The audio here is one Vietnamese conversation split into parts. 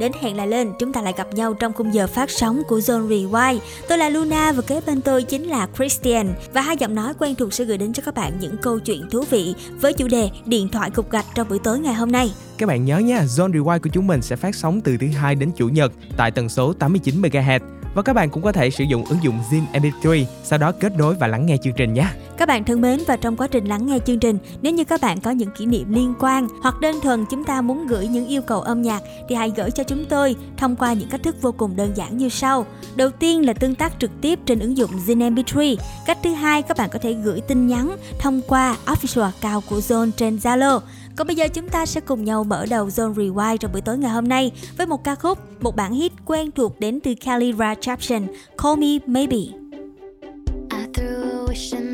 đến hẹn lại lên, chúng ta lại gặp nhau trong khung giờ phát sóng của Zone Rewind. Tôi là Luna và kế bên tôi chính là Christian và hai giọng nói quen thuộc sẽ gửi đến cho các bạn những câu chuyện thú vị với chủ đề điện thoại cục gạch trong buổi tối ngày hôm nay. Các bạn nhớ nha, Zone Rewind của chúng mình sẽ phát sóng từ thứ hai đến chủ nhật tại tần số 89 MHz và các bạn cũng có thể sử dụng ứng dụng Zin MP3 sau đó kết nối và lắng nghe chương trình nhé. Các bạn thân mến và trong quá trình lắng nghe chương trình, nếu như các bạn có những kỷ niệm liên quan hoặc đơn thuần chúng ta muốn gửi những yêu cầu âm nhạc thì hãy gửi cho chúng tôi thông qua những cách thức vô cùng đơn giản như sau. Đầu tiên là tương tác trực tiếp trên ứng dụng Zin MP3. Cách thứ hai các bạn có thể gửi tin nhắn thông qua official account của Zone trên Zalo. Còn bây giờ chúng ta sẽ cùng nhau mở đầu Zone Rewind trong buổi tối ngày hôm nay với một ca khúc, một bản hit quen thuộc đến từ Kelly Rae Jepsen, Call Me Maybe. I threw a wish in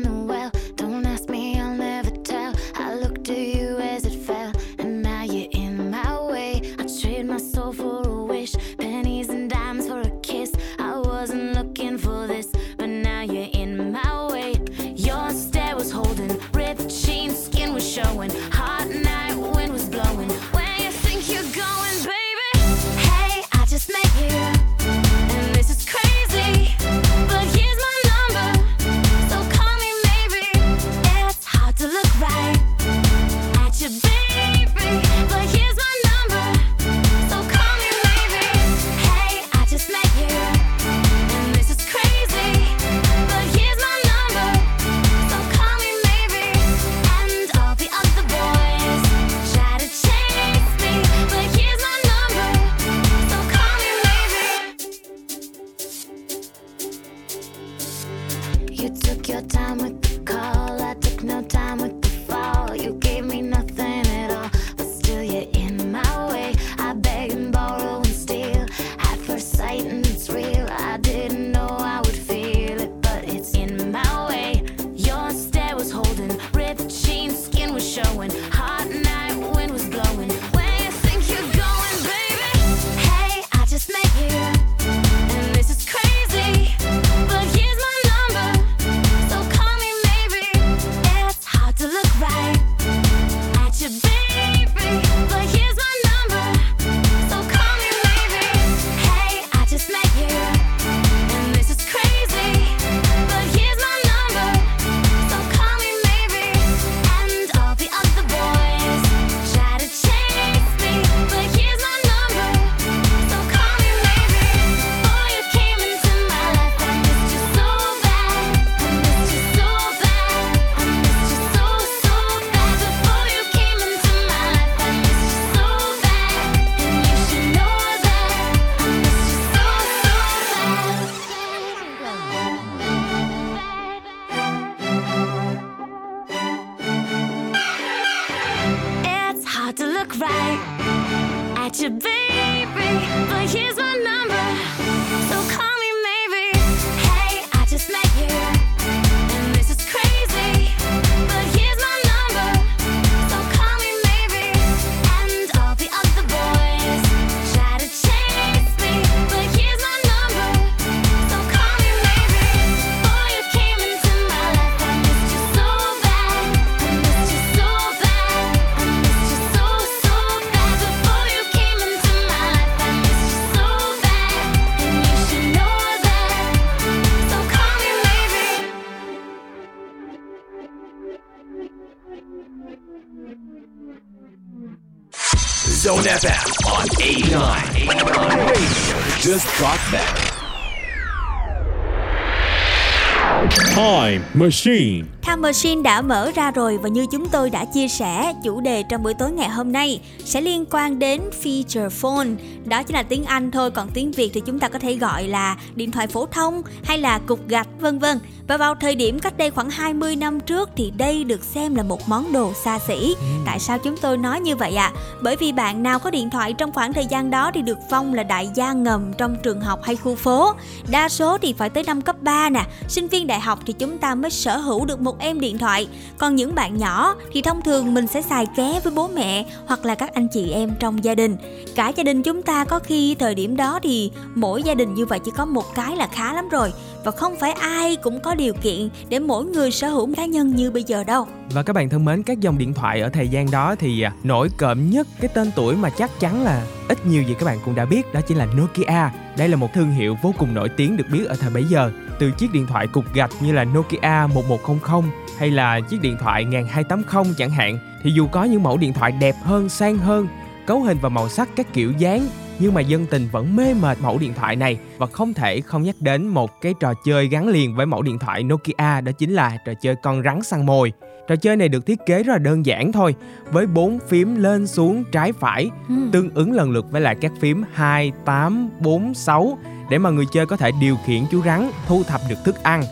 Time Machine. Time Machine đã mở ra rồi và như chúng tôi đã chia sẻ, chủ đề trong buổi tối ngày hôm nay sẽ liên quan đến feature phone. Đó chính là tiếng Anh thôi, còn tiếng Việt thì chúng ta có thể gọi là điện thoại phổ thông hay là cục gạch vân vân. Và vào thời điểm cách đây khoảng 20 năm trước thì đây được xem là một món đồ xa xỉ. Tại sao chúng tôi nói như vậy ạ? À? Bởi vì bạn nào có điện thoại trong khoảng thời gian đó thì được phong là đại gia ngầm trong trường học hay khu phố. Đa số thì phải tới năm cấp 3 nè, sinh viên đại học thì chúng ta mới sở hữu được một em điện thoại. Còn những bạn nhỏ thì thông thường mình sẽ xài ké với bố mẹ hoặc là các anh chị em trong gia đình. Cả gia đình chúng ta có khi thời điểm đó thì mỗi gia đình như vậy chỉ có một cái là khá lắm rồi. và không phải ai cũng có điều kiện để mỗi người sở hữu cá nhân như bây giờ đâu. Và các bạn thân mến, các dòng điện thoại ở thời gian đó thì à, nổi cộm nhất cái tên tuổi mà chắc chắn là ít nhiều gì các bạn cũng đã biết đó chính là Nokia. Đây là một thương hiệu vô cùng nổi tiếng được biết ở thời bấy giờ. Từ chiếc điện thoại cục gạch như là Nokia 1100 hay là chiếc điện thoại 1280 chẳng hạn thì dù có những mẫu điện thoại đẹp hơn, sang hơn, cấu hình và màu sắc các kiểu dáng nhưng mà dân tình vẫn mê mệt mẫu điện thoại này và không thể không nhắc đến một cái trò chơi gắn liền với mẫu điện thoại Nokia đó chính là trò chơi con rắn săn mồi. Trò chơi này được thiết kế rất là đơn giản thôi, với bốn phím lên xuống trái phải, Ừ. tương ứng lần lượt với lại các phím 2, 8, 4, 6 để mà người chơi có thể điều khiển chú rắn thu thập được thức ăn.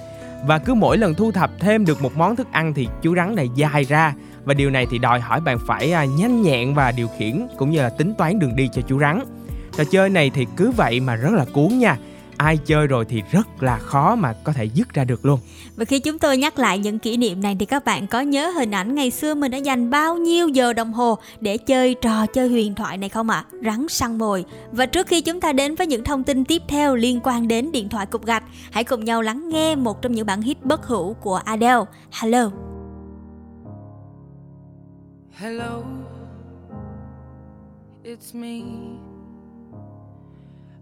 Và cứ mỗi lần thu thập thêm được một món thức ăn thì chú rắn này dài ra và điều này thì đòi hỏi bạn phải à, nhanh nhẹn và điều khiển cũng như là tính toán đường đi cho chú rắn. Trò chơi này thì cứ vậy mà rất là cuốn nha. Ai chơi rồi thì rất là khó mà có thể dứt ra được luôn. Và khi chúng tôi nhắc lại những kỷ niệm này thì các bạn có nhớ hình ảnh ngày xưa mình đã dành bao nhiêu giờ đồng hồ để chơi trò chơi huyền thoại này không ạ? Rắn săn mồi. Và trước khi chúng ta đến với những thông tin tiếp theo liên quan đến điện thoại cục gạch, hãy cùng nhau lắng nghe một trong những bản hit bất hủ của Adele. Hello. Hello, it's me.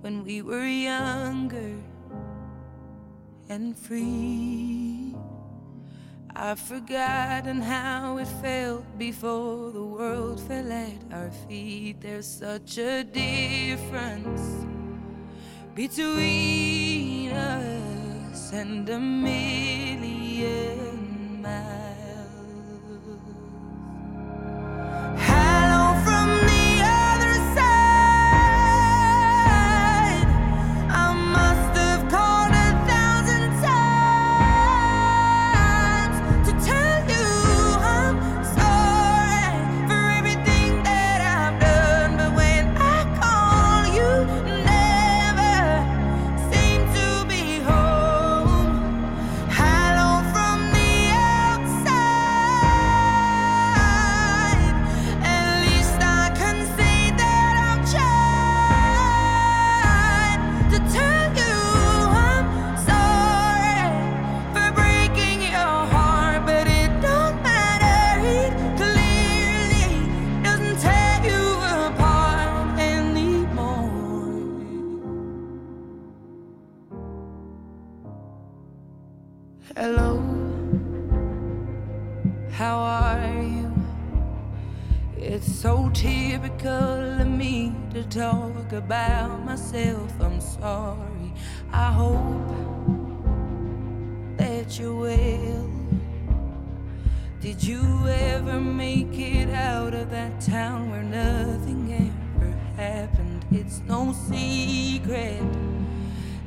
when we were younger and free. I've forgotten how it felt before the world fell at our feet. There's such a difference between us and a million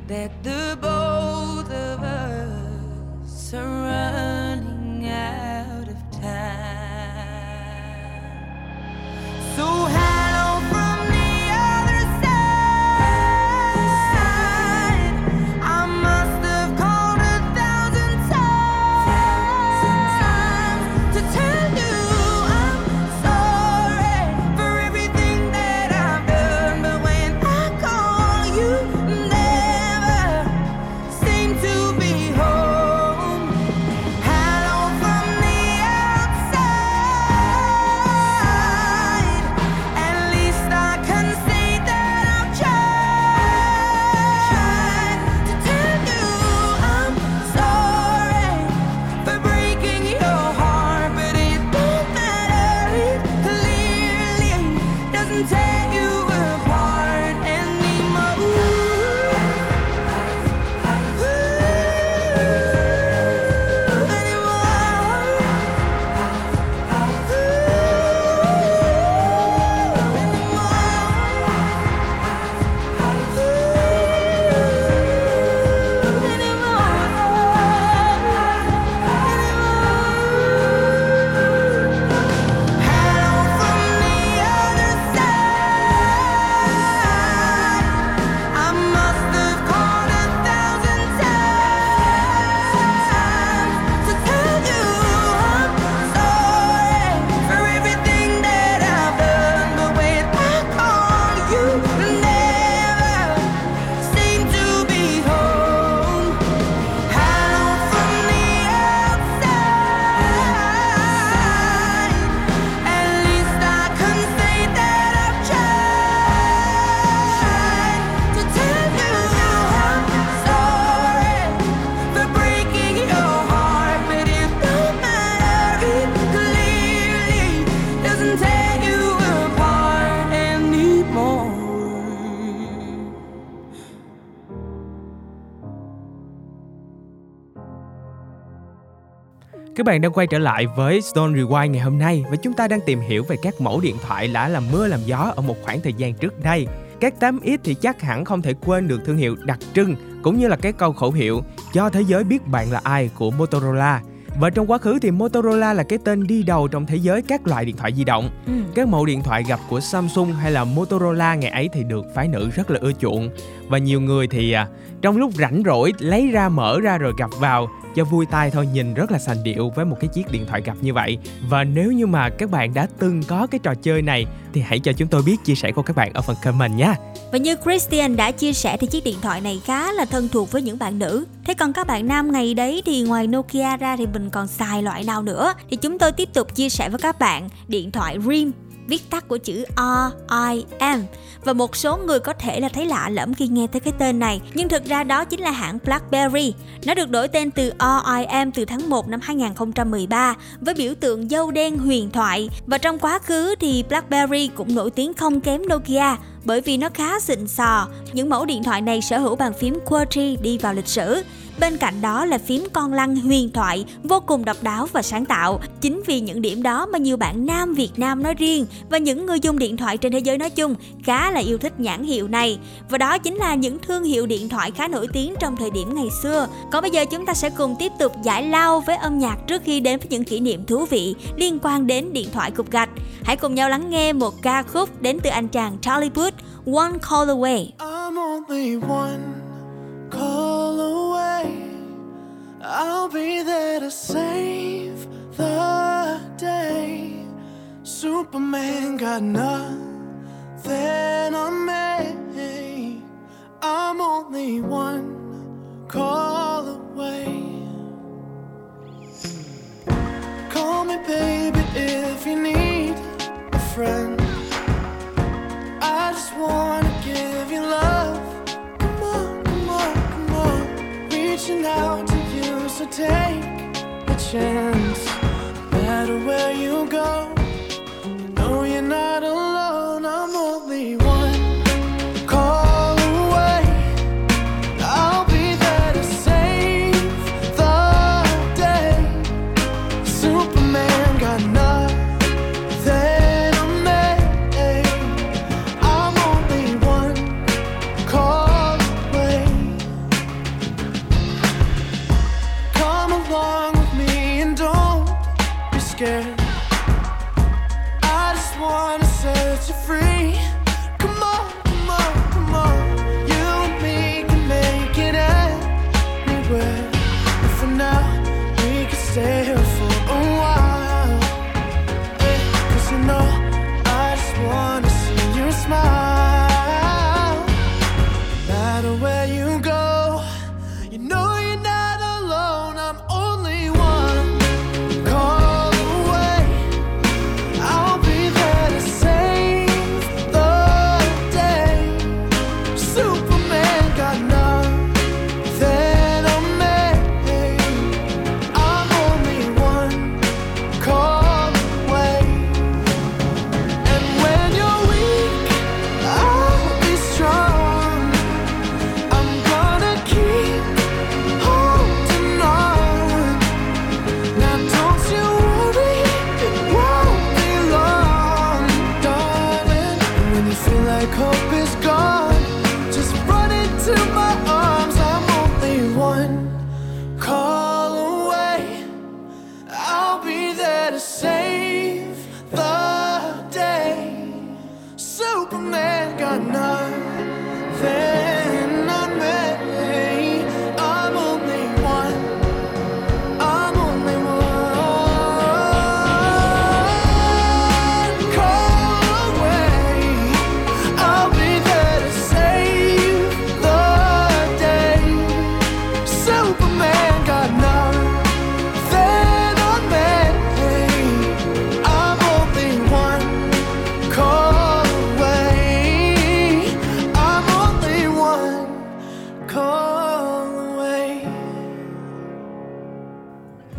that the Các bạn đang quay trở lại với Stone Rewind ngày hôm nay và chúng ta đang tìm hiểu về các mẫu điện thoại đã làm mưa làm gió ở một khoảng thời gian trước đây. Các 8X thì chắc hẳn không thể quên được thương hiệu đặc trưng cũng như là cái câu khẩu hiệu cho thế giới biết bạn là ai của Motorola. Và trong quá khứ thì Motorola là cái tên đi đầu trong thế giới các loại điện thoại di động. Ừ. Các mẫu điện thoại gặp của Samsung hay là Motorola ngày ấy thì được phái nữ rất là ưa chuộng và nhiều người thì à, trong lúc rảnh rỗi lấy ra mở ra rồi gặp vào cho vui tai thôi, nhìn rất là sành điệu với một cái chiếc điện thoại gặp như vậy và nếu như mà các bạn đã từng có cái trò chơi này, thì hãy cho chúng tôi biết chia sẻ của các bạn ở phần comment nhé Và như Christian đã chia sẻ thì chiếc điện thoại này khá là thân thuộc với những bạn nữ. Thế còn các bạn nam ngày đấy thì ngoài Nokia ra thì mình còn xài loại nào nữa? Thì chúng tôi tiếp tục chia sẻ với các bạn điện thoại RIM viết tắt của chữ R I, M và một số người có thể là thấy lạ lẫm khi nghe tới cái tên này nhưng thực ra đó chính là hãng BlackBerry nó được đổi tên từ R I, M từ tháng 1 năm 2013 với biểu tượng dâu đen huyền thoại và trong quá khứ thì BlackBerry cũng nổi tiếng không kém Nokia bởi vì nó khá xịn sò. Những mẫu điện thoại này sở hữu bàn phím QWERTY đi vào lịch sử. Bên cạnh đó là phím con lăn huyền thoại vô cùng độc đáo và sáng tạo. Chính vì những điểm đó mà nhiều bạn nam Việt Nam nói riêng và những người dùng điện thoại trên thế giới nói chung khá là yêu thích nhãn hiệu này. Và đó chính là những thương hiệu điện thoại khá nổi tiếng trong thời điểm ngày xưa. Còn bây giờ chúng ta sẽ cùng tiếp tục giải lao với âm nhạc trước khi đến với những kỷ niệm thú vị liên quan đến điện thoại cục gạch. Hãy cùng nhau lắng nghe một ca khúc đến từ anh chàng Charlie Puth, One Call Away. I'm only one call away. I'll be there to save the day. Superman got nothing on me. I'm only one call away. Call me, baby, if you need a friend. Reaching out to you, so take a chance. No matter where you go,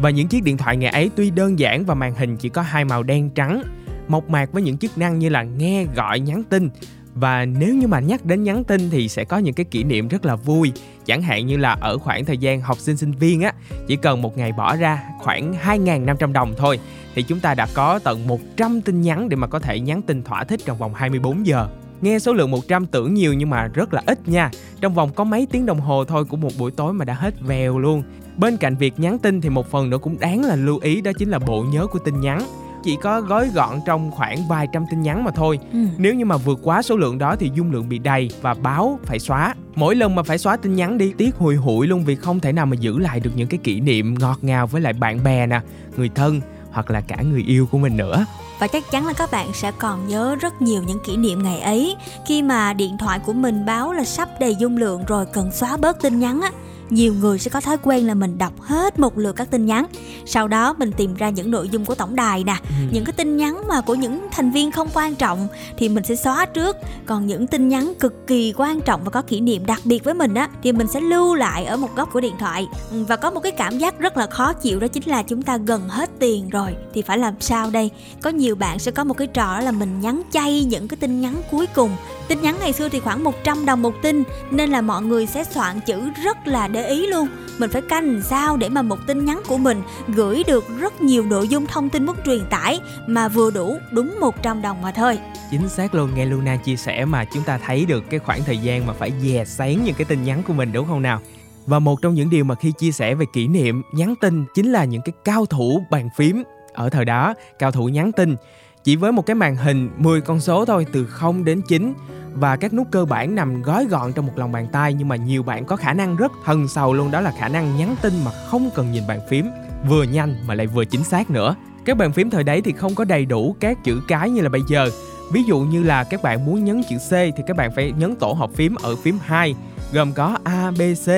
Và những chiếc điện thoại ngày ấy tuy đơn giản và màn hình chỉ có hai màu đen trắng, mộc mạc với những chức năng như là nghe, gọi, nhắn tin. và nếu như mà nhắc đến nhắn tin thì sẽ có những cái kỷ niệm rất là vui chẳng hạn như là ở khoảng thời gian học sinh sinh viên á chỉ cần một ngày bỏ ra khoảng 2.500 đồng thôi thì chúng ta đã có tận 100 tin nhắn để mà có thể nhắn tin thỏa thích trong vòng 24 giờ Nghe số lượng 100 tưởng nhiều nhưng mà rất là ít nha. Trong vòng có mấy tiếng đồng hồ thôi của một buổi tối mà đã hết vèo luôn. Bên cạnh việc nhắn tin thì một phần nữa cũng đáng là lưu ý đó chính là bộ nhớ của tin nhắn chỉ có gói gọn trong khoảng vài trăm tin nhắn mà thôi. Ừ. Nếu như mà vượt quá số lượng đó thì dung lượng bị đầy và báo phải xóa. Mỗi lần mà phải xóa tin nhắn đi tiếc hùi hụi luôn vì không thể nào mà giữ lại được những cái kỷ niệm ngọt ngào với lại bạn bè nè, người thân hoặc là cả người yêu của mình nữa và chắc chắn là các bạn sẽ còn nhớ rất nhiều những kỷ niệm ngày ấy khi mà điện thoại của mình báo là sắp đầy dung lượng rồi cần xóa bớt tin nhắn á nhiều người sẽ có thói quen là mình đọc hết một lượt các tin nhắn. Sau đó mình tìm ra những nội dung của tổng đài nè ừ. những cái tin nhắn mà của những thành viên không quan trọng thì mình sẽ xóa trước. Còn những tin nhắn cực kỳ quan trọng và có kỷ niệm đặc biệt với mình á thì mình sẽ lưu lại ở một góc của điện thoại. Ừ, và có một cái cảm giác rất là khó chịu đó chính là chúng ta gần hết tiền rồi thì phải làm sao đây? Có nhiều bạn sẽ có một cái trò đó là mình nhắn chay những cái tin nhắn cuối cùng tin nhắn ngày xưa thì khoảng 100 đồng một tin, nên là mọi người sẽ soạn chữ rất là để ý luôn. Mình phải canh sao để mà một tin nhắn của mình gửi được rất nhiều nội dung thông tin muốn truyền tải mà vừa đủ đúng 100 đồng mà thôi. Chính xác luôn, nghe Luna chia sẻ mà chúng ta thấy được cái khoảng thời gian mà phải dè sáng những cái tin nhắn của mình, đúng không nào? Và một trong những điều mà khi chia sẻ về kỷ niệm nhắn tin chính là những cái cao thủ bàn phím. Ở thời đó, cao thủ nhắn tin chỉ với một cái màn hình 10 con số thôi từ 0 đến 9 và các nút cơ bản nằm gói gọn trong một lòng bàn tay nhưng mà nhiều bạn có khả năng rất thần sầu luôn. Đó là khả năng nhắn tin mà không cần nhìn bàn phím. Vừa nhanh mà lại vừa chính xác nữa. Các bàn phím thời đấy thì không có đầy đủ các chữ cái như là bây giờ. Ví dụ như là các bạn muốn nhấn chữ C thì các bạn phải nhấn tổ hợp phím ở phím 2 gồm có A, B, C.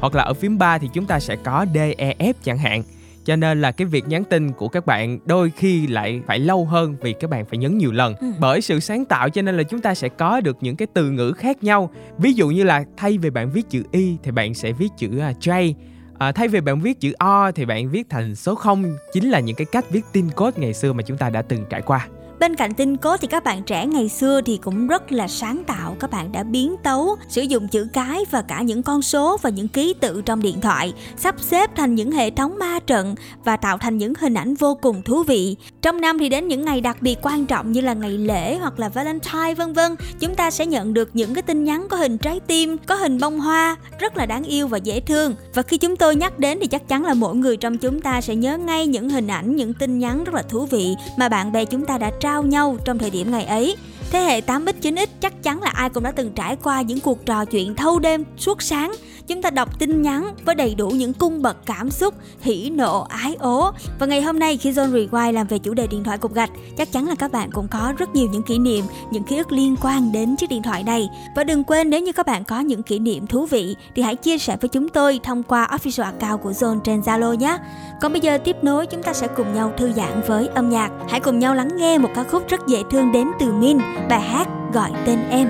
Hoặc là ở phím 3 thì chúng ta sẽ có D, E, F chẳng hạn cho nên là cái việc nhắn tin của các bạn đôi khi lại phải lâu hơn vì các bạn phải nhấn nhiều lần ừ. bởi sự sáng tạo cho nên là chúng ta sẽ có được những cái từ ngữ khác nhau ví dụ như là thay vì bạn viết chữ y thì bạn sẽ viết chữ uh, J À, thay vì bạn viết chữ O thì bạn viết thành số 0 chính là những cái cách viết tin code ngày xưa mà chúng ta đã từng trải qua. Bên cạnh tinh cốt thì các bạn trẻ ngày xưa thì cũng rất là sáng tạo, các bạn đã biến tấu, sử dụng chữ cái và cả những con số và những ký tự trong điện thoại, sắp xếp thành những hệ thống ma trận và tạo thành những hình ảnh vô cùng thú vị. Trong năm thì đến những ngày đặc biệt quan trọng như là ngày lễ hoặc là Valentine vân vân, chúng ta sẽ nhận được những cái tin nhắn có hình trái tim, có hình bông hoa, rất là đáng yêu và dễ thương. Và khi chúng tôi nhắc đến thì chắc chắn là mỗi người trong chúng ta sẽ nhớ ngay những hình ảnh, những tin nhắn rất là thú vị mà bạn bè chúng ta đã trao trao nhau trong thời điểm ngày ấy. Thế hệ 8x 9x chắc chắn là ai cũng đã từng trải qua những cuộc trò chuyện thâu đêm suốt sáng. Chúng ta đọc tin nhắn với đầy đủ những cung bậc cảm xúc, hỉ nộ, ái ố. Và ngày hôm nay, khi Zone Rewind làm về chủ đề điện thoại cục gạch, chắc chắn là các bạn cũng có rất nhiều những kỷ niệm, những ký ức liên quan đến chiếc điện thoại này. Và đừng quên, nếu như các bạn có những kỷ niệm thú vị thì hãy chia sẻ với chúng tôi thông qua official account của Zone trên Zalo nhé. Còn bây giờ tiếp nối, chúng ta sẽ cùng nhau thư giãn với âm nhạc. Hãy cùng nhau lắng nghe một ca khúc rất dễ thương đến từ Min bài hát gọi tên em.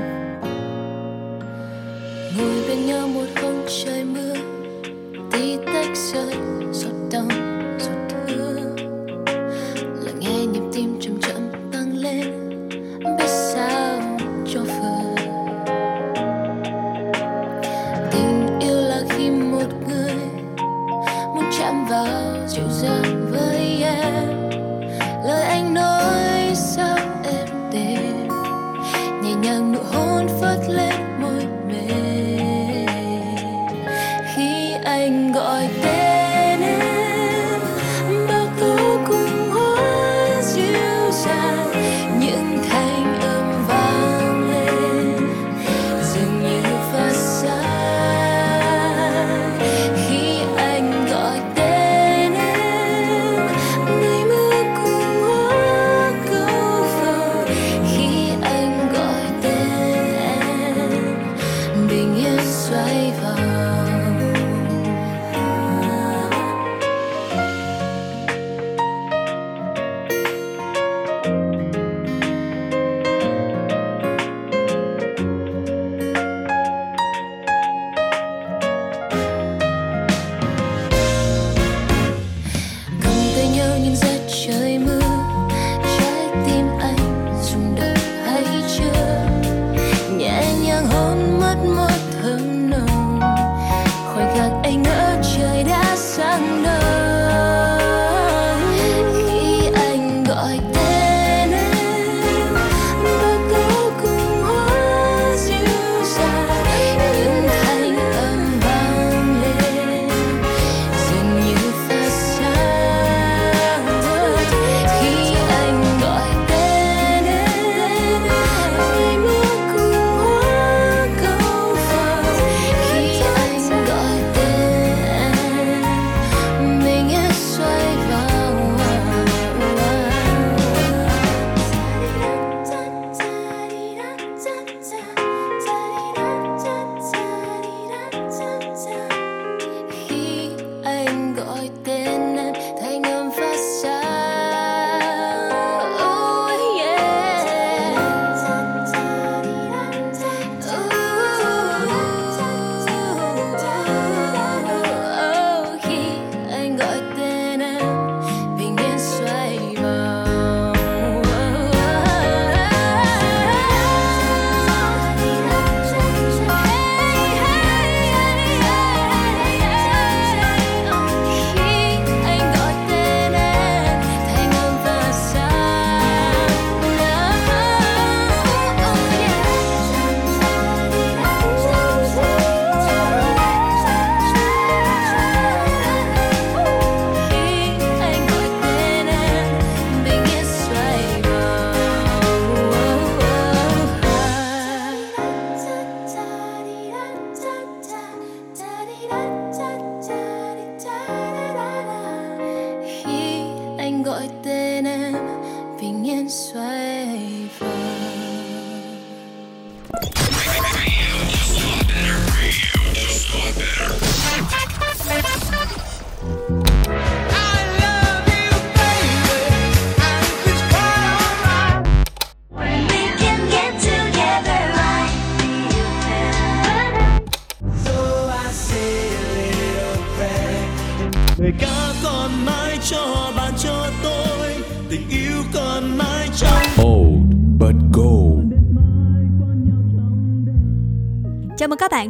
Ngồi bên nhau một hôm trời mưa, tí tách rơi giọt đau, giọt thương. Lắng nghe nhịp tim chậm chậm tăng lên, biết sao cho vừa tình yêu là khi một người muốn chạm vào Tungan och hånfullt lätt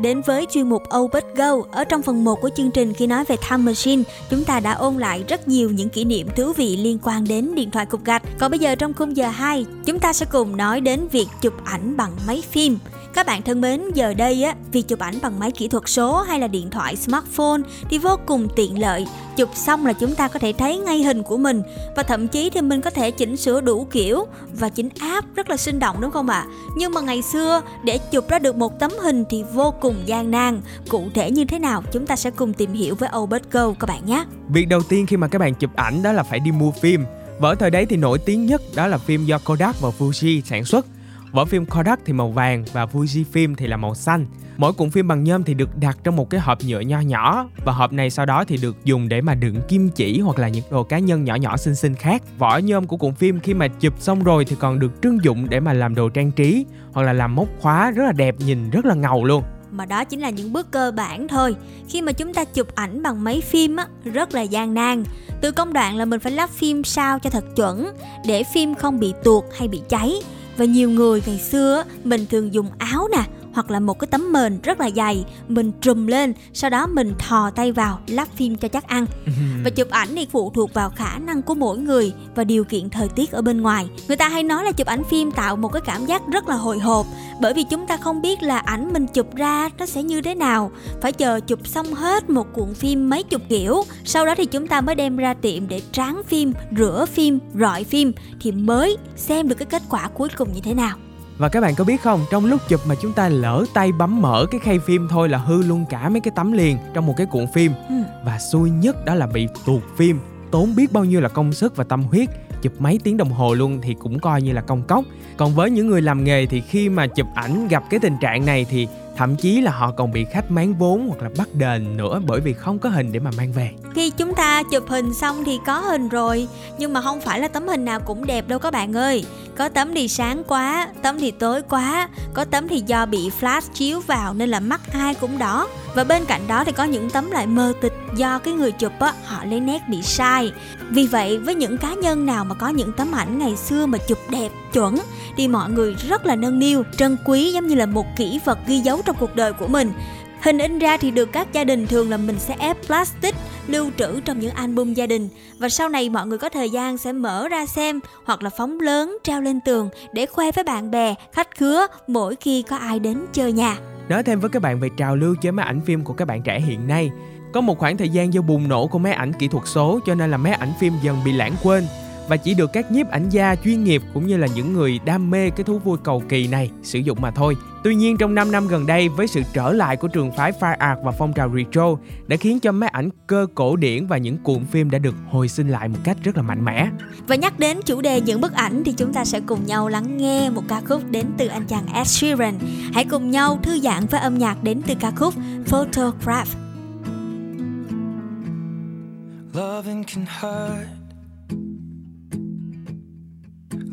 bạn đến với chuyên mục Obit Go. Ở trong phần 1 của chương trình khi nói về Time Machine, chúng ta đã ôn lại rất nhiều những kỷ niệm thú vị liên quan đến điện thoại cục gạch. Còn bây giờ trong khung giờ 2, chúng ta sẽ cùng nói đến việc chụp ảnh bằng máy phim. Các bạn thân mến, giờ đây á, việc chụp ảnh bằng máy kỹ thuật số hay là điện thoại smartphone thì vô cùng tiện lợi. Chụp xong là chúng ta có thể thấy ngay hình của mình và thậm chí thì mình có thể chỉnh sửa đủ kiểu và chỉnh áp rất là sinh động đúng không ạ? À? Nhưng mà ngày xưa để chụp ra được một tấm hình thì vô cùng gian nan. Cụ thể như thế nào chúng ta sẽ cùng tìm hiểu với Obert Go các bạn nhé. Việc đầu tiên khi mà các bạn chụp ảnh đó là phải đi mua phim. Và ở thời đấy thì nổi tiếng nhất đó là phim do Kodak và Fuji sản xuất Vỏ phim Kodak thì màu vàng và Fujifilm thì là màu xanh. Mỗi cuộn phim bằng nhôm thì được đặt trong một cái hộp nhựa nho nhỏ. Và hộp này sau đó thì được dùng để mà đựng kim chỉ hoặc là những đồ cá nhân nhỏ nhỏ xinh xinh khác. Vỏ nhôm của cuộn phim khi mà chụp xong rồi thì còn được trưng dụng để mà làm đồ trang trí hoặc là làm móc khóa rất là đẹp, nhìn rất là ngầu luôn. Mà đó chính là những bước cơ bản thôi. Khi mà chúng ta chụp ảnh bằng máy phim á, rất là gian nan. Từ công đoạn là mình phải lắp phim sao cho thật chuẩn để phim không bị tuột hay bị cháy và nhiều người ngày xưa mình thường dùng áo nè hoặc là một cái tấm mền rất là dày mình trùm lên sau đó mình thò tay vào lắp phim cho chắc ăn. Và chụp ảnh thì phụ thuộc vào khả năng của mỗi người và điều kiện thời tiết ở bên ngoài. Người ta hay nói là chụp ảnh phim tạo một cái cảm giác rất là hồi hộp bởi vì chúng ta không biết là ảnh mình chụp ra nó sẽ như thế nào. Phải chờ chụp xong hết một cuộn phim mấy chục kiểu sau đó thì chúng ta mới đem ra tiệm để tráng phim rửa phim rọi phim thì mới xem được cái kết quả cuối cùng như thế nào và các bạn có biết không, trong lúc chụp mà chúng ta lỡ tay bấm mở cái khay phim thôi là hư luôn cả mấy cái tấm liền trong một cái cuộn phim. Ừ. Và xui nhất đó là bị tuột phim, tốn biết bao nhiêu là công sức và tâm huyết chụp mấy tiếng đồng hồ luôn thì cũng coi như là công cốc còn với những người làm nghề thì khi mà chụp ảnh gặp cái tình trạng này thì thậm chí là họ còn bị khách máng vốn hoặc là bắt đền nữa bởi vì không có hình để mà mang về. Khi chúng ta chụp hình xong thì có hình rồi, nhưng mà không phải là tấm hình nào cũng đẹp đâu các bạn ơi. Có tấm thì sáng quá, tấm thì tối quá, có tấm thì do bị flash chiếu vào nên là mắt ai cũng đỏ. Và bên cạnh đó thì có những tấm lại mờ tịch do cái người chụp á, họ lấy nét bị sai. Vì vậy, với những cá nhân nào mà có những tấm ảnh ngày xưa mà chụp đẹp chuẩn thì mọi người rất là nâng niu trân quý giống như là một kỷ vật ghi dấu trong cuộc đời của mình Hình in ra thì được các gia đình thường là mình sẽ ép plastic lưu trữ trong những album gia đình và sau này mọi người có thời gian sẽ mở ra xem hoặc là phóng lớn treo lên tường để khoe với bạn bè, khách khứa mỗi khi có ai đến chơi nhà. Nói thêm với các bạn về trào lưu chế máy ảnh phim của các bạn trẻ hiện nay. Có một khoảng thời gian do bùng nổ của máy ảnh kỹ thuật số cho nên là máy ảnh phim dần bị lãng quên và chỉ được các nhiếp ảnh gia chuyên nghiệp cũng như là những người đam mê cái thú vui cầu kỳ này sử dụng mà thôi. Tuy nhiên trong 5 năm gần đây với sự trở lại của trường phái fire art và phong trào retro đã khiến cho máy ảnh cơ cổ điển và những cuộn phim đã được hồi sinh lại một cách rất là mạnh mẽ. Và nhắc đến chủ đề những bức ảnh thì chúng ta sẽ cùng nhau lắng nghe một ca khúc đến từ anh chàng Ed Sheeran. Hãy cùng nhau thư giãn với âm nhạc đến từ ca khúc Photograph. Loving can hurt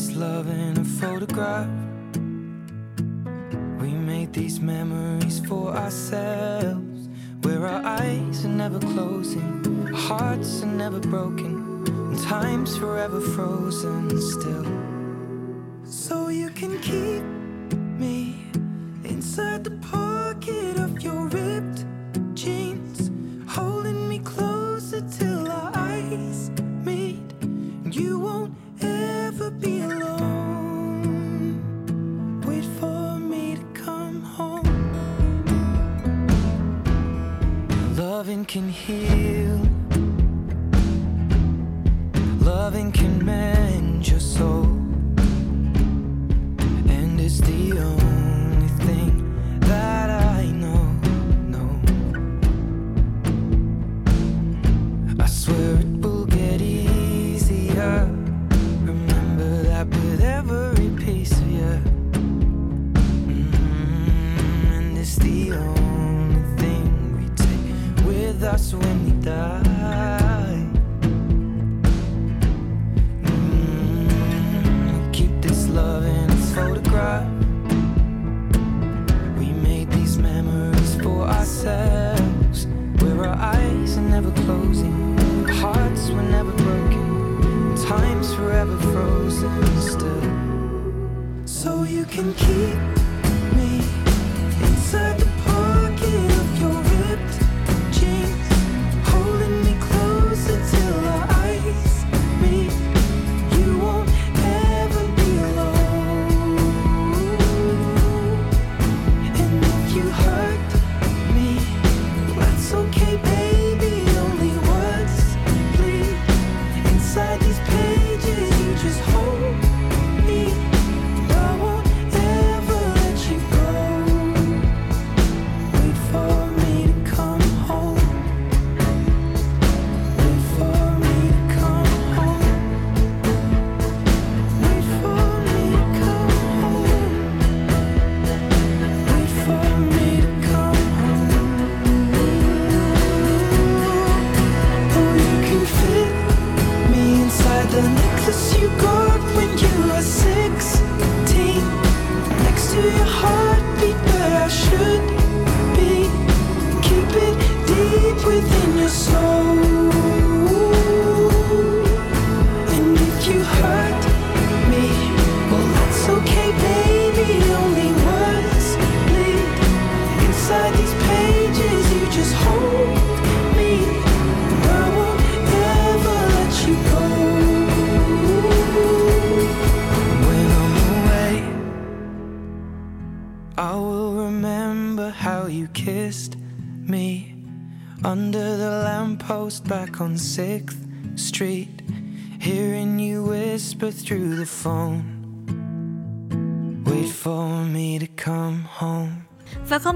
This love in a photograph. We made these memories for ourselves, where our eyes are never closing, our hearts are never broken, and time's forever frozen still. So you can keep me inside the pocket of your ripped ever be alone. Wait for me to come home. Loving can heal, loving can mend your soul, and it's the only just inside these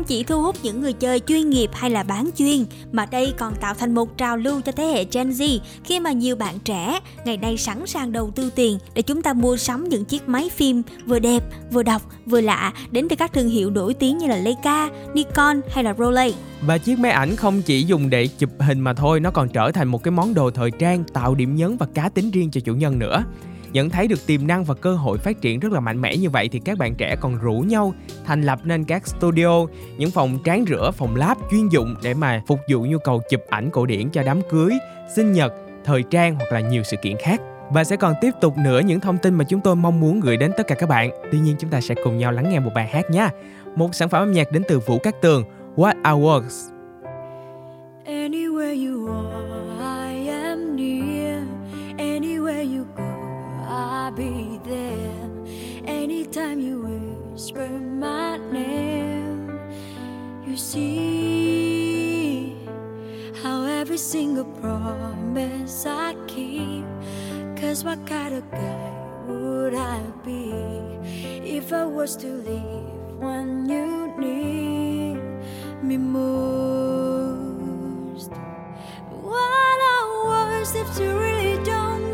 không chỉ thu hút những người chơi chuyên nghiệp hay là bán chuyên mà đây còn tạo thành một trào lưu cho thế hệ Gen Z khi mà nhiều bạn trẻ ngày nay sẵn sàng đầu tư tiền để chúng ta mua sắm những chiếc máy phim vừa đẹp, vừa độc, vừa lạ đến từ các thương hiệu nổi tiếng như là Leica, Nikon hay là Rolex. Và chiếc máy ảnh không chỉ dùng để chụp hình mà thôi, nó còn trở thành một cái món đồ thời trang tạo điểm nhấn và cá tính riêng cho chủ nhân nữa. Nhận thấy được tiềm năng và cơ hội phát triển rất là mạnh mẽ như vậy thì các bạn trẻ còn rủ nhau thành lập nên các studio, những phòng tráng rửa, phòng lab chuyên dụng để mà phục vụ nhu cầu chụp ảnh cổ điển cho đám cưới, sinh nhật, thời trang hoặc là nhiều sự kiện khác. Và sẽ còn tiếp tục nữa những thông tin mà chúng tôi mong muốn gửi đến tất cả các bạn. Tuy nhiên chúng ta sẽ cùng nhau lắng nghe một bài hát nha. Một sản phẩm âm nhạc đến từ Vũ Cát Tường, What I Was. Anywhere you are, be there. Anytime you whisper my name, you see how every single promise I keep. Cause what kind of guy would I be if I was to leave when you need me most? What are words if you really don't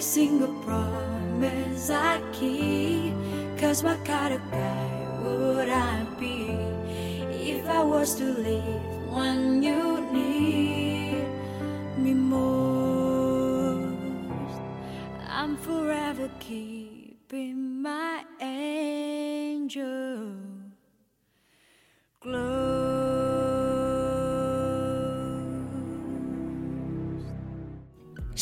Every single promise I keep. Cause what kind of guy would I be if I was to leave when you need me most? I'm forever keeping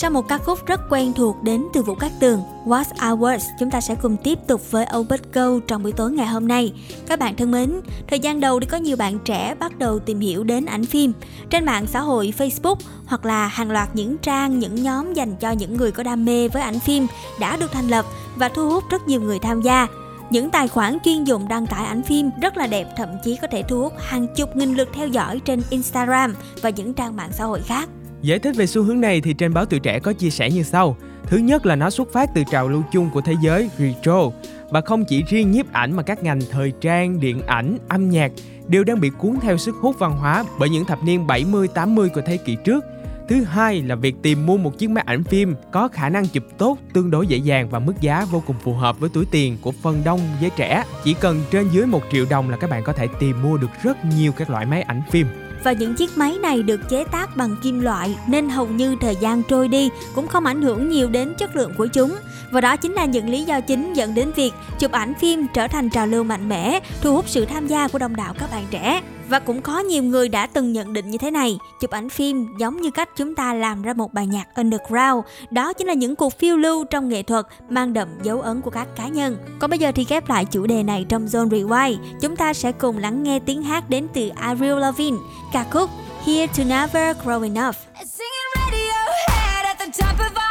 Sau một ca khúc rất quen thuộc đến từ Vũ Cát Tường, What's Hours, chúng ta sẽ cùng tiếp tục với Obert Go trong buổi tối ngày hôm nay. Các bạn thân mến, thời gian đầu thì có nhiều bạn trẻ bắt đầu tìm hiểu đến ảnh phim. Trên mạng xã hội Facebook hoặc là hàng loạt những trang, những nhóm dành cho những người có đam mê với ảnh phim đã được thành lập và thu hút rất nhiều người tham gia. Những tài khoản chuyên dụng đăng tải ảnh phim rất là đẹp, thậm chí có thể thu hút hàng chục nghìn lượt theo dõi trên Instagram và những trang mạng xã hội khác. Giải thích về xu hướng này thì trên báo Tuổi Trẻ có chia sẻ như sau. Thứ nhất là nó xuất phát từ trào lưu chung của thế giới retro và không chỉ riêng nhiếp ảnh mà các ngành thời trang, điện ảnh, âm nhạc đều đang bị cuốn theo sức hút văn hóa bởi những thập niên 70-80 của thế kỷ trước. Thứ hai là việc tìm mua một chiếc máy ảnh phim có khả năng chụp tốt, tương đối dễ dàng và mức giá vô cùng phù hợp với túi tiền của phần đông giới trẻ. Chỉ cần trên dưới 1 triệu đồng là các bạn có thể tìm mua được rất nhiều các loại máy ảnh phim và những chiếc máy này được chế tác bằng kim loại nên hầu như thời gian trôi đi cũng không ảnh hưởng nhiều đến chất lượng của chúng. Và đó chính là những lý do chính dẫn đến việc chụp ảnh phim trở thành trào lưu mạnh mẽ, thu hút sự tham gia của đông đảo các bạn trẻ. Và cũng có nhiều người đã từng nhận định như thế này, chụp ảnh phim giống như cách chúng ta làm ra một bài nhạc underground, đó chính là những cuộc phiêu lưu trong nghệ thuật mang đậm dấu ấn của các cá nhân. Còn bây giờ thì ghép lại chủ đề này trong Zone Rewind, chúng ta sẽ cùng lắng nghe tiếng hát đến từ Avril Lavigne, ca khúc Here to Never Growing Up. our-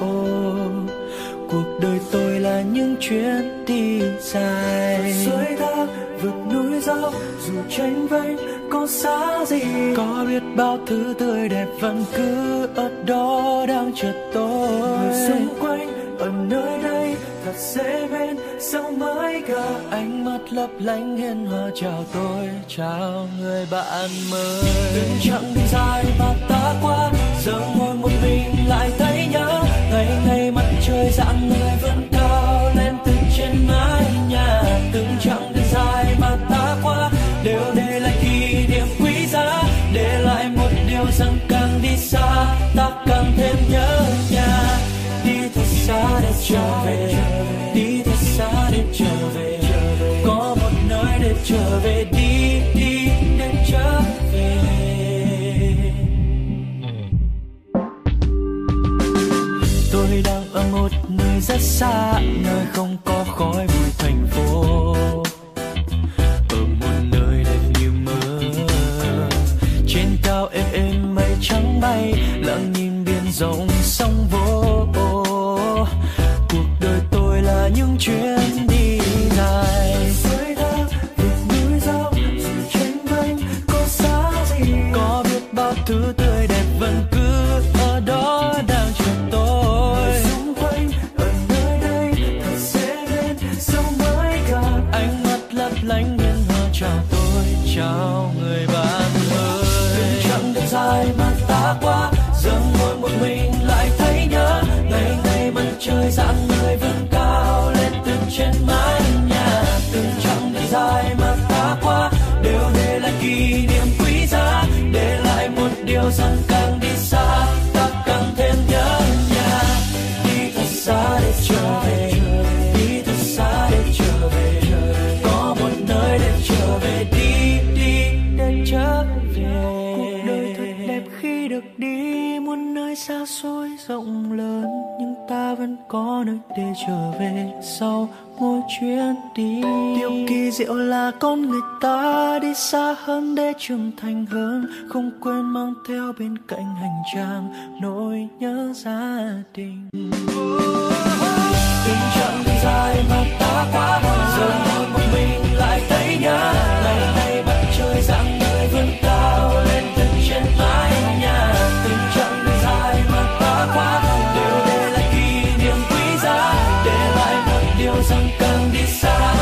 vỗ Cuộc đời tôi là những chuyến đi dài. Suối thác vượt núi dốc Dù tranh vênh có xa gì. Có biết bao thứ tươi đẹp vẫn cứ ở đó đang chờ tôi. Người xung quanh ở nơi đây thật dễ bên sao mới cả ánh mắt lấp lánh hiền hòa chào tôi chào người bạn mới. Từng chặng đi dài mà ta qua giờ ngồi một mình lại thấy ngày ngày mặt trời dạng người vẫn cao lên từ trên mái nhà. Từng chặng đường dài mà ta qua đều để lại kỷ niệm quý giá. Để lại một điều rằng càng đi xa, ta càng thêm nhớ nhà. Đi thật xa để trở về, đi thật xa để trở về. Có một nơi để trở về đi rất xa, nơi không có khói bụi thành phố. Ở một nơi đẹp như mơ, trên cao êm êm mây trắng bay, lặng nhìn biển rộng sóng vỗ. Cuộc đời tôi là những chuyến dần càng đi xa, ta càng thêm nhớ nhà. Đi thật xa để trở về, đi thật xa để trở về. Có một nơi để trở về, đi đi để trở về. Cuộc đời thật đẹp khi được đi, muôn nơi xa xôi rộng lớn, nhưng ta vẫn có nơi để trở về. Sau mỗi chuyến đi kỳ diệu là con người ta đi xa hơn để trưởng thành hơn, không quên mang theo bên cạnh hành trang nỗi nhớ gia đình. Từng chặng đi dài mà ta qua giờ ngồi một mình lại thấy nhớ. Ngày nay mặt trời dạng người vươn cao lên từ trên mái nhà. Từng chặng đi dài mà ta qua đều để lại kỷ niệm quý giá. Để lại một điều rằng càng đi xa.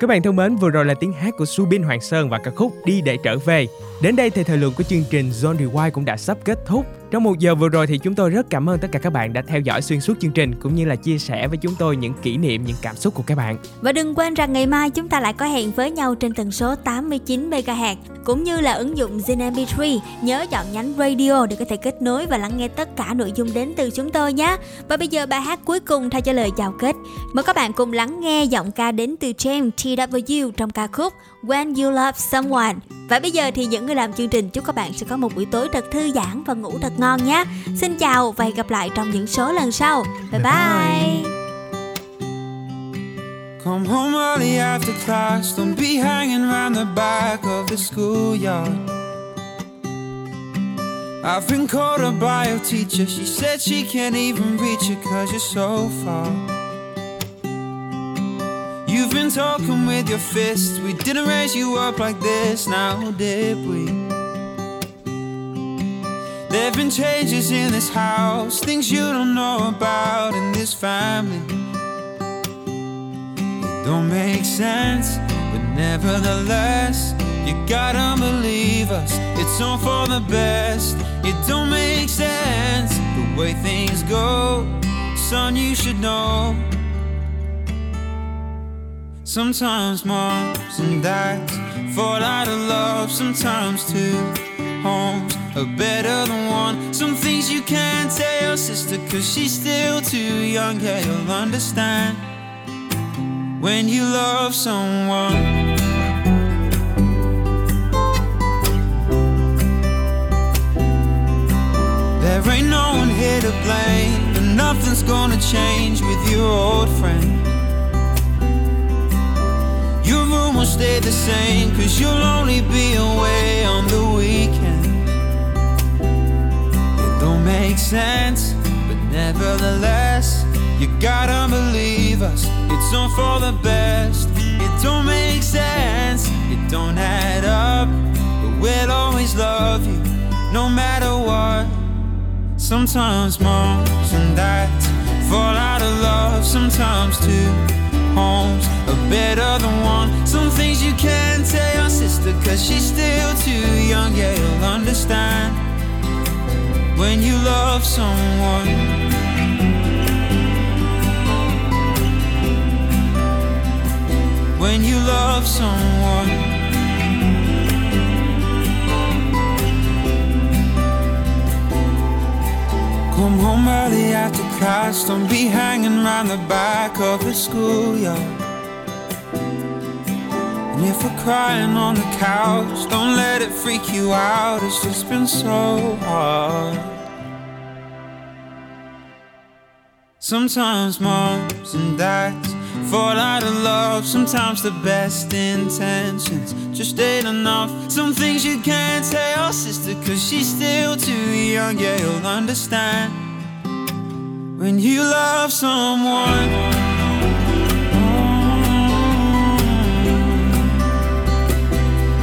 Các bạn thân mến, vừa rồi là tiếng hát của Subin Hoàng Sơn và ca khúc Đi để trở về. Đến đây thì thời lượng của chương trình Zone Rewind cũng đã sắp kết thúc. Trong một giờ vừa rồi thì chúng tôi rất cảm ơn tất cả các bạn đã theo dõi xuyên suốt chương trình cũng như là chia sẻ với chúng tôi những kỷ niệm, những cảm xúc của các bạn. Và đừng quên rằng ngày mai chúng ta lại có hẹn với nhau trên tần số 89 MHz cũng như là ứng dụng Zin MP3. Nhớ chọn nhánh radio để có thể kết nối và lắng nghe tất cả nội dung đến từ chúng tôi nhé. Và bây giờ bài hát cuối cùng thay cho lời chào kết. Mời các bạn cùng lắng nghe giọng ca đến từ James TW trong ca khúc When You Love Someone. Và bây giờ thì những người làm chương trình chúc các bạn sẽ có một buổi tối thật thư giãn và ngủ thật ngon nhé. Xin chào và hẹn gặp lại trong những số lần sau. Bye bye. Come home early after class. Don't be hanging around the back of the schoolyard. I've been called a bio teacher. She said she can't even reach it cause you're so far. You've been talking with your fists. We didn't raise you up like this, now did we? There've been changes in this house, things you don't know about in this family. It don't make sense, but nevertheless, you gotta believe us. It's all for the best. It don't make sense the way things go. Son, you should know. Sometimes moms and dads fall out of love, sometimes too. homes are better than one. Some things you can't tell your sister, cause she's still too young. Yeah, you'll understand when you love someone. There ain't no one here to blame, and nothing's gonna change with your old friend. Your room will stay the same, cause you'll only be away on the weekend. It don't make sense, but nevertheless, you gotta believe us. It's all for the best. It don't make sense, it don't add up, but we'll always love you, no matter what. Sometimes moms and dads fall out of love. Sometimes two homes are better than one. Some things you can't tell your sister cause she's still too young. Yeah, you'll understand when you love someone. When you love someone. Early don't be hanging around the back of the schoolyard. And if we're crying on the couch, don't let it freak you out, it's just been so hard. Sometimes moms and dads fall out of love, sometimes the best intentions just ain't enough. Some things you can't tell your sister, cause she's still too young, yeah, you'll understand when you love someone.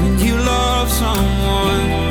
When you love someone.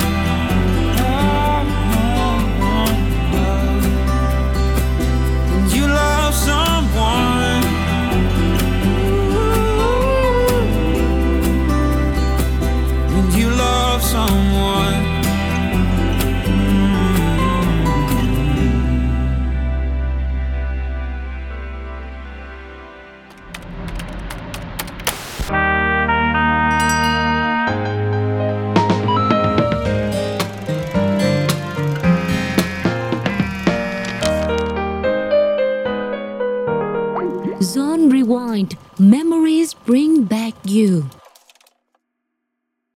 Memories bring back you.